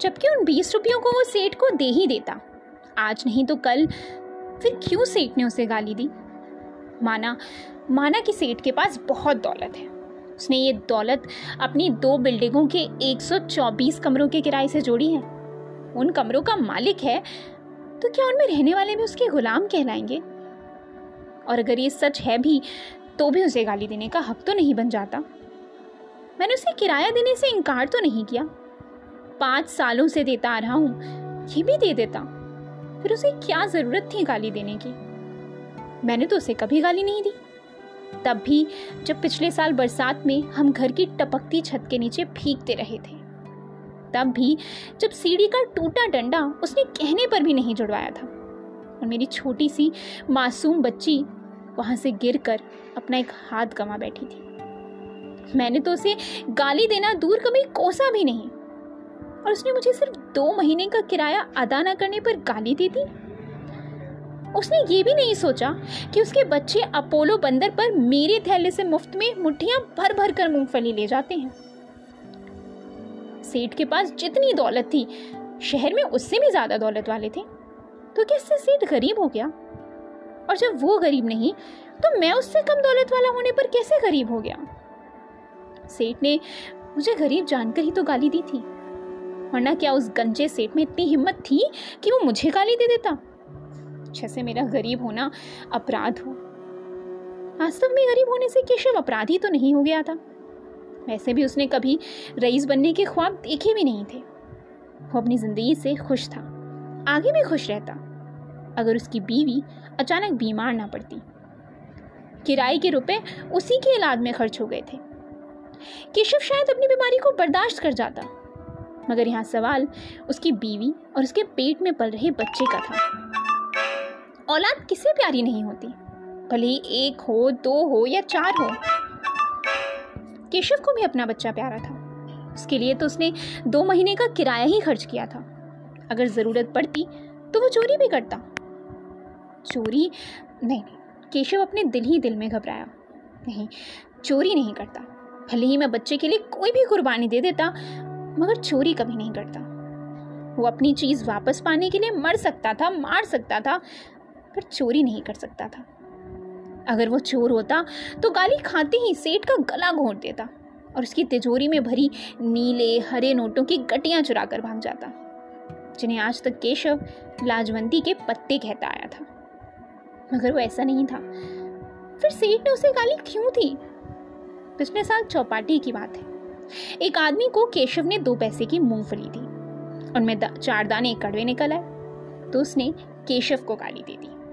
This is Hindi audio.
जबकि उन बीस रुपयों को वो सेठ को दे ही देता। आज नहीं तो कल, फिर क्यों सेठ ने उसे गाली दी? माना माना कि सेठ के पास बहुत दौलत है। उसने ये दौलत अपनी दो बिल्डिंगों के 124 कमरों के किराए से जोड़ी है। उन कमरों का मालिक है तो क्या उनमें रहने वाले भी उसके गुलाम कहलाएँगे? और अगर ये सच है भी तो भी उसे गाली देने का हक तो नहीं बन जाता। मैंने उसे किराया देने से इनकार तो नहीं किया। पाँच सालों से देता आ रहा हूँ, ये भी दे देता। फिर उसे क्या ज़रूरत थी गाली देने की? मैंने तो उसे कभी गाली नहीं दी। तब भी जब पिछले साल बरसात में हम घर की टपकती छत के नीचे भीगते रहे थे, तब भी जब सीढ़ी का टूटा डंडा उसने कहने पर भी नहीं जुड़वाया था, और मेरी छोटी सी मासूम बच्ची वहाँ से गिरकर अपना एक हाथ गंवा बैठी थी। मैंने तो उसे गाली देना दूर कभी कोसा भी नहीं। और उसने मुझे सिर्फ़ दो महीने का किराया अदा न करने पर गाली दी थी। उसने ये भी नहीं सोचा कि उसके बच्चे अपोलो बंदर पर मेरे थैले से मुफ़्त में मुठ्ठियाँ भर भर कर मूंगफली ले जाते हैं। सेठ के पास जितनी दौलत थी, शहर में उससे भी ज़्यादा दौलत वाले थे। तो क्या इससे सेठ गरीब हो गया? और जब वो गरीब नहीं तो मैं उससे कम दौलत वाला होने पर कैसे गरीब हो गया? सेठ ने मुझे गरीब जानकर ही तो गाली दी थी। वरना क्या उस गंजे सेठ में इतनी हिम्मत थी कि वो मुझे गाली दे देता? जैसे मेरा गरीब होना अपराध हो। वास्तव में गरीब होने से केशव अपराधी तो नहीं हो गया था। वैसे भी उसने कभी रईस बनने के ख्वाब देखे भी नहीं थे। वो अपनी ज़िंदगी से खुश था, आगे भी खुश रहता। अगर उसकी बीवी अचानक बीमार ना पड़ती, किराए के रुपए उसी के इलाज में खर्च हो गए थे। केशव शायद अपनी बीमारी को बर्दाश्त कर जाता। मगर यहाँ सवाल उसकी बीवी और उसके पेट में पल रहे बच्चे का था। औलाद किसे प्यारी नहीं होती? भले ही एक हो, दो हो या चार हो। केशव को भी अपना बच्चा प्यारा था। उसके लिए तो उसने दो महीने का किराया ही खर्च किया था। अगर ज़रूरत पड़ती तो वो चोरी भी करता। चोरी? नहीं नहीं, केशव अपने दिल ही दिल में घबराया। नहीं, चोरी नहीं करता। भले ही मैं बच्चे के लिए कोई भी कुर्बानी दे देता मगर चोरी कभी नहीं करता। वो अपनी चीज़ वापस पाने के लिए मर सकता था, मार सकता था, पर चोरी नहीं कर सकता था। अगर वो चोर होता तो गाली खाते ही सेठ का गला घोंट देता और उसकी तिजोरी में भरी नीले, हरे नोटों की गटियाँ चुरा कर भाग जाता, जिन्हें आज तक केशव लाजवंती के पत्ते कहता आया था। मगर वो ऐसा नहीं था। फिर सेठ ने उसे गाली क्यों थी पिछले साल चौपाटी की बात है। एक आदमी को केशव ने दो पैसे की मूंगफली दी। उनमें चार दाने कड़वे निकल आए। तो उसने केशव को गाली दे दी।